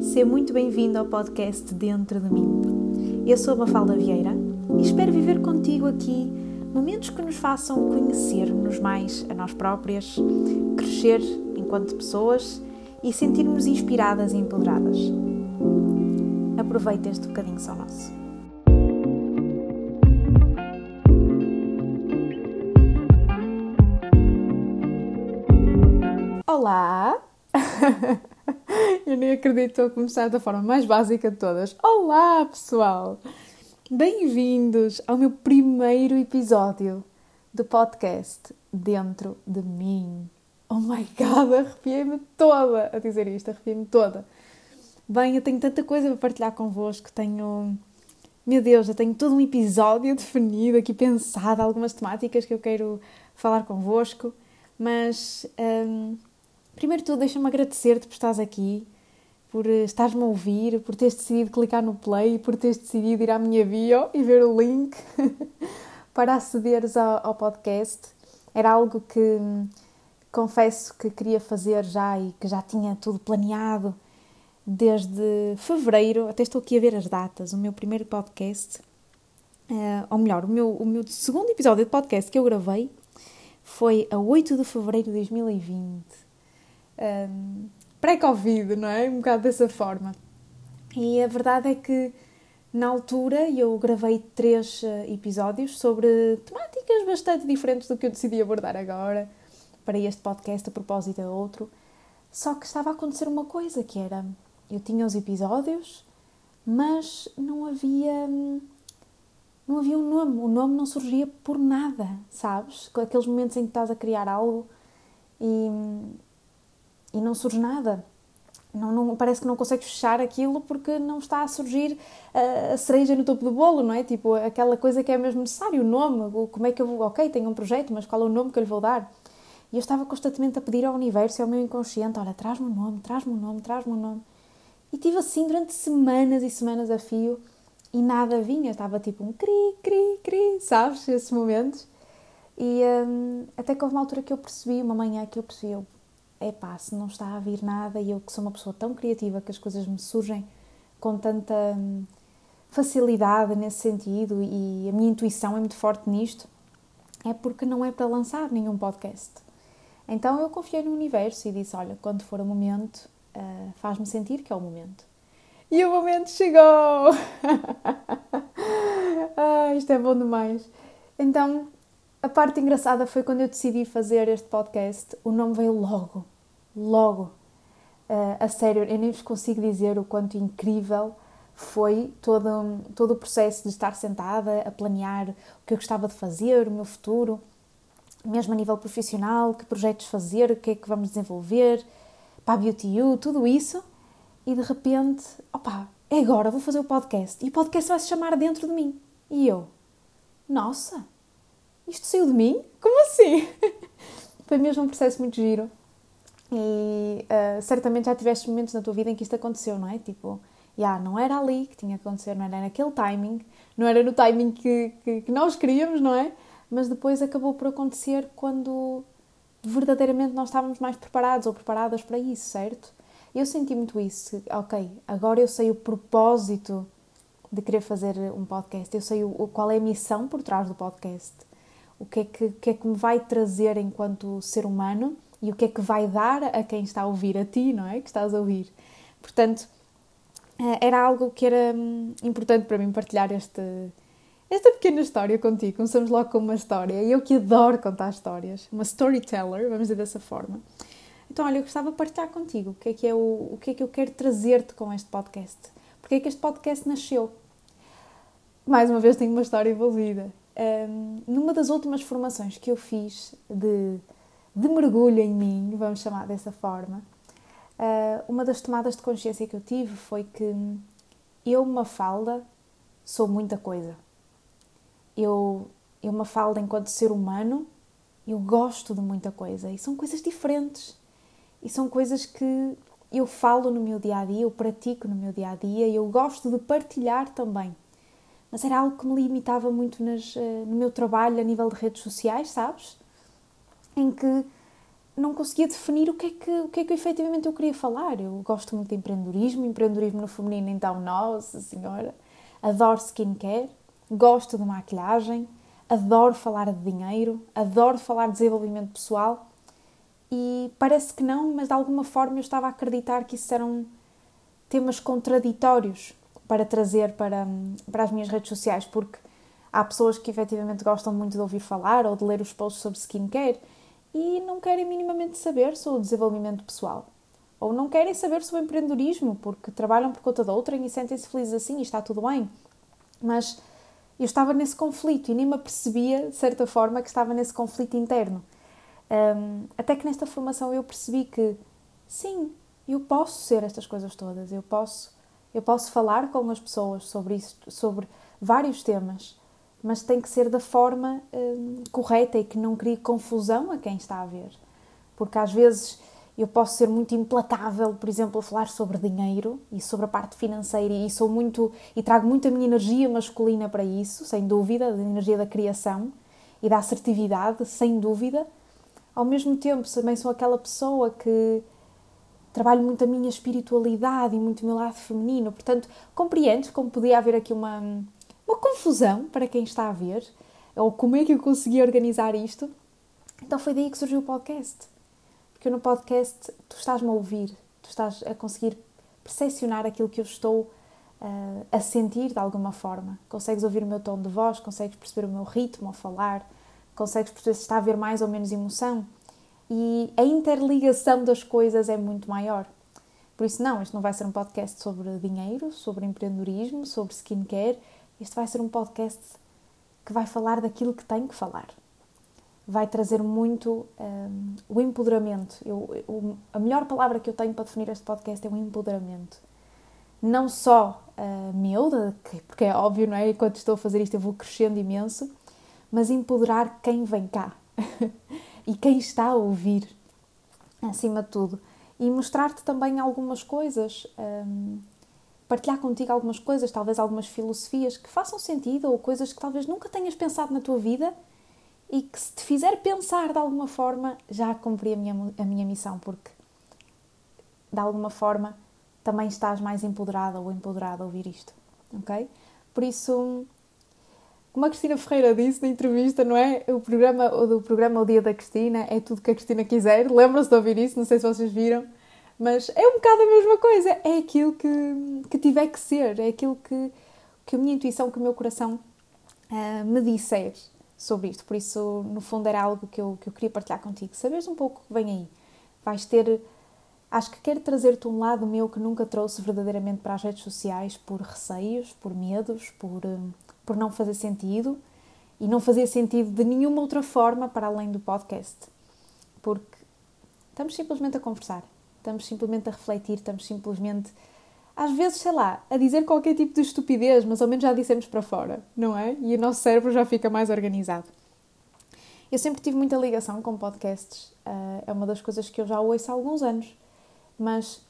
Seja muito bem-vindo ao podcast Dentro de mim. Eu sou a Mafalda Vieira e espero viver contigo aqui momentos que nos façam conhecer-nos mais a nós próprias, crescer enquanto pessoas e sentir-nos inspiradas e empoderadas. Aproveita este bocadinho só nosso. Olá! Eu nem acredito a começar da forma mais básica de todas. Olá, pessoal! Bem-vindos ao meu primeiro episódio do podcast Dentro de Mim. Oh my god, arrepiei-me toda a dizer isto, arrepiei-me toda. Bem, eu tenho tanta coisa para partilhar convosco, tenho. Meu Deus, eu tenho todo um episódio definido aqui, pensado, algumas temáticas que eu quero falar convosco, mas. Hum, Primeiro de tudo, deixa-me agradecer-te por estares aqui, por eh, estares-me a ouvir, por teres decidido clicar no play, por teres decidido ir à minha bio e ver o link para acederes ao, ao, podcast. Era algo que hum, confesso que queria fazer já e que já tinha tudo planeado desde fevereiro, até estou aqui a ver as datas. O meu primeiro podcast, uh, ou melhor, o meu, o meu segundo episódio de podcast que eu gravei foi a 8 de fevereiro de 2020 um, pré-Covid, não é? Um bocado dessa forma. E a verdade é que na altura eu gravei três uh, episódios sobre temáticas bastante diferentes do que eu decidi abordar agora para este podcast, a propósito é outro. Só que estava a acontecer uma coisa que era, eu tinha os episódios, mas não havia não havia um nome, o nome não surgia por nada, sabes? Aqueles momentos em que estás a criar algo e, e não surge nada. Não, não, parece que não consegues fechar aquilo porque não está a surgir a, a cereja no topo do bolo, não é? Tipo, aquela coisa que é mesmo necessário, o nome, como é que eu vou, ok, tenho um projeto, mas qual é o nome que eu lhe vou dar? E eu estava constantemente a pedir ao universo e ao meu inconsciente, olha, traz-me um nome, traz-me um nome, traz-me um nome. E tive assim durante semanas e semanas a fio e nada vinha, estava tipo um cri, cri, cri, sabes, esses momentos. E um, até que houve uma altura que eu percebi, uma manhã que eu percebi, eu, é pá, se não está a vir nada e eu que sou uma pessoa tão criativa que as coisas me surgem com tanta hum, facilidade nesse sentido e a minha intuição é muito forte nisto, é porque não é para lançar nenhum podcast. Então eu confiei no universo e disse: Olha, quando for o momento, uh, faz-me sentir que é o momento. E o momento chegou! ah, isto é bom demais. Então, a parte engraçada foi quando eu decidi fazer este podcast, o nome veio logo, logo. Uh, a sério, eu nem vos consigo dizer o quanto incrível foi todo, todo o processo de estar sentada a planear o que eu gostava de fazer, o meu futuro, mesmo a nível profissional, que projetos fazer, o que é que vamos desenvolver, para a Beauty You, tudo isso. E de repente, opa, é agora, vou fazer o podcast. E o podcast vai se chamar Dentro de Mim. E eu, nossa, isto saiu de mim? Como assim? Foi mesmo um processo muito giro. E uh, certamente já tiveste momentos na tua vida em que isto aconteceu, não é? Tipo, já, yeah, não era ali que tinha que acontecer, não era naquele timing, não era no timing que, que, que nós queríamos, não é? Mas depois acabou por acontecer quando verdadeiramente nós estávamos mais preparados ou preparadas para isso, certo? Eu senti muito isso. Ok, agora eu sei o propósito de querer fazer um podcast, eu sei o, qual é a missão por trás do podcast o que é que, que, é que me vai trazer enquanto ser humano e o que é que vai dar a quem está a ouvir, a ti, não é? Que estás a ouvir. Portanto, eh, era algo que era hum, importante para mim partilhar este, esta pequena história contigo. Começamos logo com uma história e eu que adoro contar histórias, uma storyteller, vamos dizer dessa forma. Então, olha, eu gostava de partilhar contigo o que é que, é o, o, que, é que eu quero trazer-te com este podcast. Porque é que este podcast nasceu? Mais uma vez, tenho uma história envolvida um, numa das últimas formações que eu fiz de, de mergulho em mim, vamos chamar dessa forma, uh, uma das tomadas de consciência que eu tive foi que eu, uma falda, sou muita coisa. Eu, eu, uma falda enquanto ser humano, eu gosto de muita coisa e são coisas diferentes e são coisas que eu falo no meu dia a dia, eu pratico no meu dia a dia e eu gosto de partilhar também mas era algo que me limitava muito nas, eh, no meu trabalho a nível de redes sociais, sabes? Em que não conseguia definir o que, é que, o que é que efetivamente eu queria falar. Eu gosto muito de empreendedorismo, empreendedorismo no feminino, então, nossa senhora. Adoro skincare, gosto de maquilhagem, adoro falar de dinheiro, adoro falar de desenvolvimento pessoal e parece que não, mas de alguma forma eu estava a acreditar que isso eram temas contraditórios para trazer para, para as minhas redes sociais, porque há pessoas que efetivamente gostam muito de ouvir falar ou de ler os posts sobre skincare e não querem minimamente saber sobre o desenvolvimento pessoal. Ou não querem saber sobre empreendedorismo porque trabalham por conta de outrem e sentem-se felizes assim e está tudo bem. Mas eu estava nesse conflito e nem me apercebia, de certa forma, que estava nesse conflito interno. Um, até que nesta formação eu percebi que, sim, eu posso ser estas coisas todas, eu posso, eu posso falar com as pessoas sobre isso, sobre vários temas, mas tem que ser da forma hum, correta e que não crie confusão a quem está a ver. Porque às vezes eu posso ser muito implacável, por exemplo, a falar sobre dinheiro e sobre a parte financeira e sou muito e trago muito a minha energia masculina para isso, sem dúvida, a energia da criação e da assertividade, sem dúvida. Ao mesmo tempo, também sou aquela pessoa que trabalho muito a minha espiritualidade e muito o meu lado feminino. Portanto, compreendes como podia haver aqui uma, uma confusão para quem está a ver? Ou como é que eu consegui organizar isto? Então foi daí que surgiu o podcast. Porque no podcast tu estás-me a ouvir, tu estás a conseguir percepcionar aquilo que eu estou uh, a sentir de alguma forma. Consegues ouvir o meu tom de voz, consegues perceber o meu ritmo ao falar, consegues perceber se está a haver mais ou menos emoção e a interligação das coisas é muito maior. Por isso, não, este não vai ser um podcast sobre dinheiro, sobre empreendedorismo, sobre skincare. Este vai ser um podcast que vai falar daquilo que tem que falar. Vai trazer muito um, o empoderamento. Eu, eu, a melhor palavra que eu tenho para definir este podcast é o empoderamento. Não só uh, meu, porque é óbvio, não é? Enquanto estou a fazer isto eu vou crescendo imenso, mas empoderar quem vem cá. e quem está a ouvir, acima de tudo. E mostrar-te também algumas coisas, um, partilhar contigo algumas coisas, talvez algumas filosofias que façam sentido ou coisas que talvez nunca tenhas pensado na tua vida e que se te fizer pensar de alguma forma, já cumpri a minha, a minha missão, porque de alguma forma também estás mais empoderada ou empoderada a ouvir isto, ok? Por isso, como a Cristina Ferreira disse na entrevista, não é? O programa, o programa O Dia da Cristina é tudo que a Cristina quiser. Lembram-se de ouvir isso? Não sei se vocês viram. Mas é um bocado a mesma coisa. É aquilo que, que tiver que ser. É aquilo que, que a minha intuição, que o meu coração uh, me disser sobre isto. Por isso, no fundo, era algo que eu, que eu queria partilhar contigo. Sabes um pouco o que vem aí. Vais ter... Acho que quero trazer-te um lado meu que nunca trouxe verdadeiramente para as redes sociais por receios, por medos, por... Uh, por não fazer sentido e não fazia sentido de nenhuma outra forma para além do podcast. Porque estamos simplesmente a conversar, estamos simplesmente a refletir, estamos simplesmente, às vezes, sei lá, a dizer qualquer tipo de estupidez, mas ao menos já dissemos para fora, não é? E o nosso cérebro já fica mais organizado. Eu sempre tive muita ligação com podcasts, uh, é uma das coisas que eu já ouço há alguns anos, mas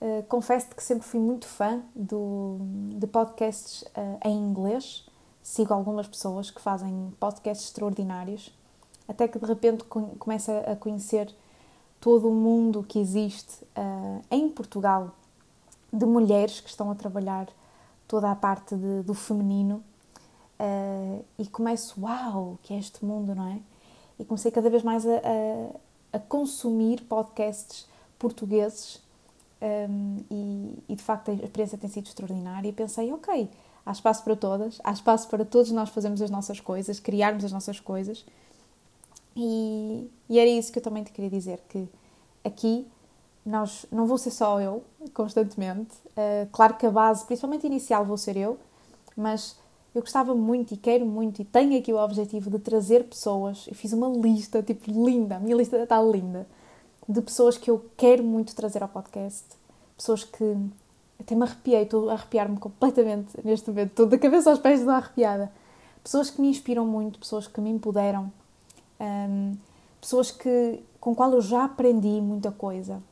Uh, confesso que sempre fui muito fã do, de podcasts uh, em inglês. Sigo algumas pessoas que fazem podcasts extraordinários, até que de repente começa a conhecer todo o mundo que existe uh, em Portugal de mulheres que estão a trabalhar toda a parte de, do feminino e começo, uau, que é este mundo, não é? E comecei cada vez mais a, a, a consumir podcasts portugueses um, e, e, de facto a experiência tem sido extraordinária e pensei, ok, há espaço para todas, há espaço para todos nós fazermos as nossas coisas, criarmos as nossas coisas. E, e era isso que eu também te queria dizer, que aqui nós, não vou ser só eu, constantemente, uh, claro que a base, principalmente inicial, vou ser eu, mas eu gostava muito e quero muito e tenho aqui o objetivo de trazer pessoas, eu fiz uma lista, tipo, linda, a minha lista está linda, de pessoas que eu quero muito trazer ao podcast, pessoas que até me arrepiei, estou a arrepiar-me completamente neste momento, estou da cabeça aos pés, estou arrepiada. Pessoas que me inspiram muito, pessoas que me empoderam, um, pessoas que, com qual eu já aprendi muita coisa.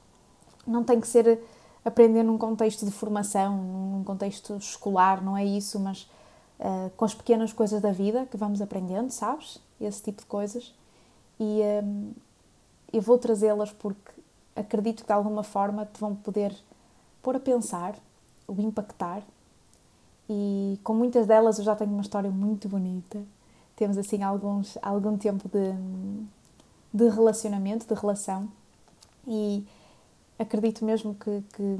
Não tem que ser aprender num contexto de formação, num contexto escolar, não é isso, mas uh, com as pequenas coisas da vida que vamos aprendendo, sabes? Esse tipo de coisas. E, um, eu vou trazê-las porque acredito que de alguma forma te vão poder pôr a pensar, o impactar. E com muitas delas eu já tenho uma história muito bonita. Temos assim alguns, algum tempo de, de relacionamento, de relação. E acredito mesmo que, que,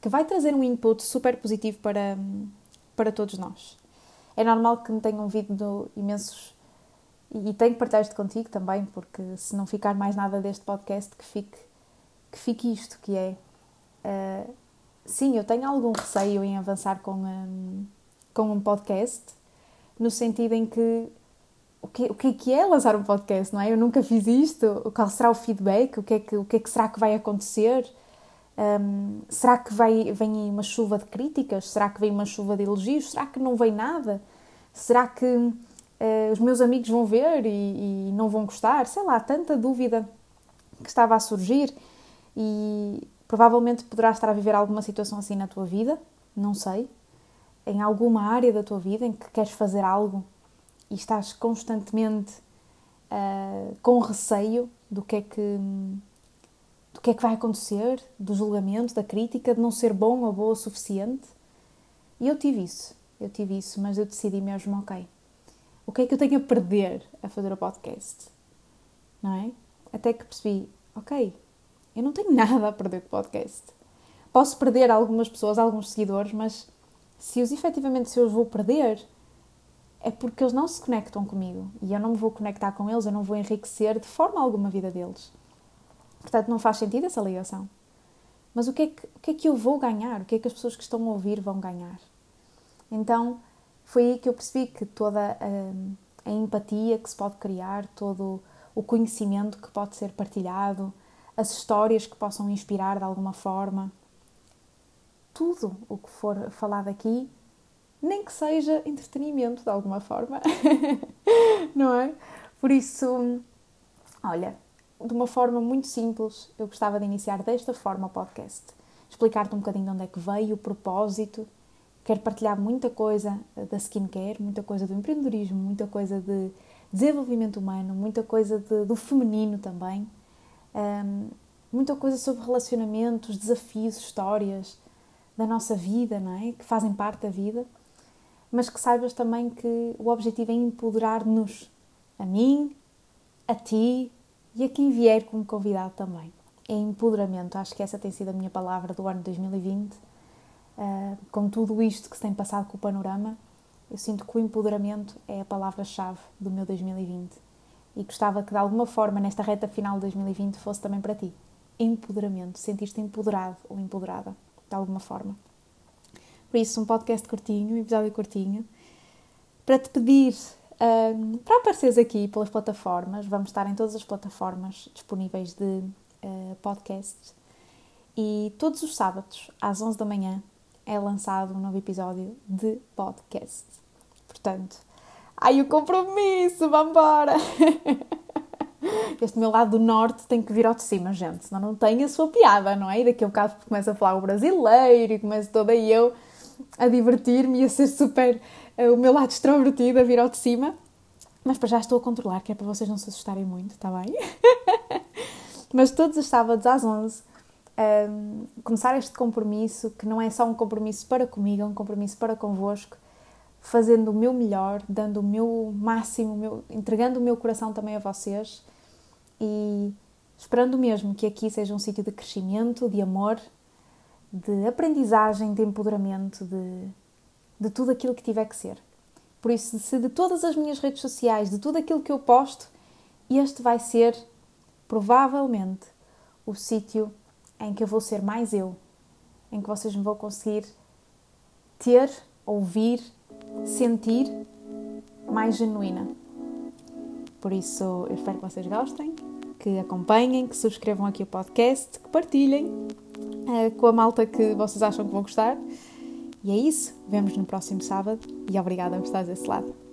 que vai trazer um input super positivo para, para todos nós. É normal que me tenham vindo imensos. E tenho que partilhar isto contigo também, porque se não ficar mais nada deste podcast, que fique, que fique isto, que é. Uh, sim, eu tenho algum receio em avançar com um, com um podcast, no sentido em que o que, o que é, é lançar um podcast, não é? Eu nunca fiz isto, qual será o feedback, o que é que, o que, é que será que vai acontecer? Um, será que vai, vem uma chuva de críticas? Será que vem uma chuva de elogios? Será que não vem nada? Será que uh, os meus amigos vão ver e, e, não vão gostar? Sei lá, tanta dúvida que estava a surgir e provavelmente poderás estar a viver alguma situação assim na tua vida, não sei, em alguma área da tua vida em que queres fazer algo e estás constantemente uh, com receio do que é que do que é que vai acontecer, do julgamento, da crítica, de não ser bom ou boa o suficiente. E eu tive isso, eu tive isso, mas eu decidi mesmo, ok, o que é que eu tenho a perder a fazer o podcast? Não é? Até que percebi, ok, eu não tenho nada a perder o podcast. Posso perder algumas pessoas, alguns seguidores, mas se os efetivamente se eu os vou perder, é porque eles não se conectam comigo e eu não me vou conectar com eles, eu não vou enriquecer de forma alguma a vida deles. Portanto, não faz sentido essa ligação. Mas o que, é que, o que é que eu vou ganhar? O que é que as pessoas que estão a ouvir vão ganhar? Então, foi aí que eu percebi que toda a, a empatia que se pode criar, todo o conhecimento que pode ser partilhado, as histórias que possam inspirar de alguma forma, tudo o que for falado aqui, nem que seja entretenimento de alguma forma, não é? Por isso, olha, de uma forma muito simples, eu gostava de iniciar desta forma o podcast. Explicar-te um bocadinho de onde é que veio, o propósito. Quero partilhar muita coisa da skincare, muita coisa do empreendedorismo, muita coisa de desenvolvimento humano, muita coisa de, do feminino também. Um, muita coisa sobre relacionamentos, desafios, histórias da nossa vida, não é? Que fazem parte da vida. Mas que saibas também que o objetivo é empoderar-nos, a mim, a ti, e a quem vier como convidado também. É empoderamento, acho que essa tem sido a minha palavra do ano 2020. Uh, ah, com tudo isto que se tem passado com o panorama, eu sinto que o empoderamento é a palavra-chave do meu 2020 e gostava que de alguma forma nesta reta final de 2020 fosse também para ti. Empoderamento, sentiste empoderado ou empoderada de alguma forma. Por isso, um podcast curtinho, um episódio curtinho, para te pedir um, para apareceres aqui pelas plataformas, vamos estar em todas as plataformas disponíveis de uh, podcasts e todos os sábados às 11 da manhã é lançado um novo episódio de podcast. Portanto, ai o compromisso, vamos embora! Este meu lado do norte tem que vir ao de cima, gente, senão não tem a sua piada, não é? E daqui a um bocado começa a falar o brasileiro e começo toda eu a divertir-me e a ser super eh, o meu lado extrovertido a vir ao de cima. Mas para já estou a controlar, que é para vocês não se assustarem muito, está bem? Mas todos os sábados às 11 um, ehm, começar este compromisso, que não é só um compromisso para comigo, é um compromisso para convosco, fazendo o meu melhor, dando o meu máximo, o meu, entregando o meu coração também a vocês e esperando mesmo que aqui seja um sítio de crescimento, de amor, de aprendizagem, de empoderamento, de de tudo aquilo que tiver que ser. Por isso, se de todas as minhas redes sociais, de tudo aquilo que eu posto, este vai ser provavelmente o sítio em que eu vou ser mais eu, em que vocês me vão conseguir ter, ouvir, sentir mais genuína. Por isso, eu espero que vocês gostem, que acompanhem, que subscrevam aqui o podcast, que partilhem uh, com a malta que vocês acham que vão gostar. E é isso, vemos no próximo sábado e obrigada por estar desse lado.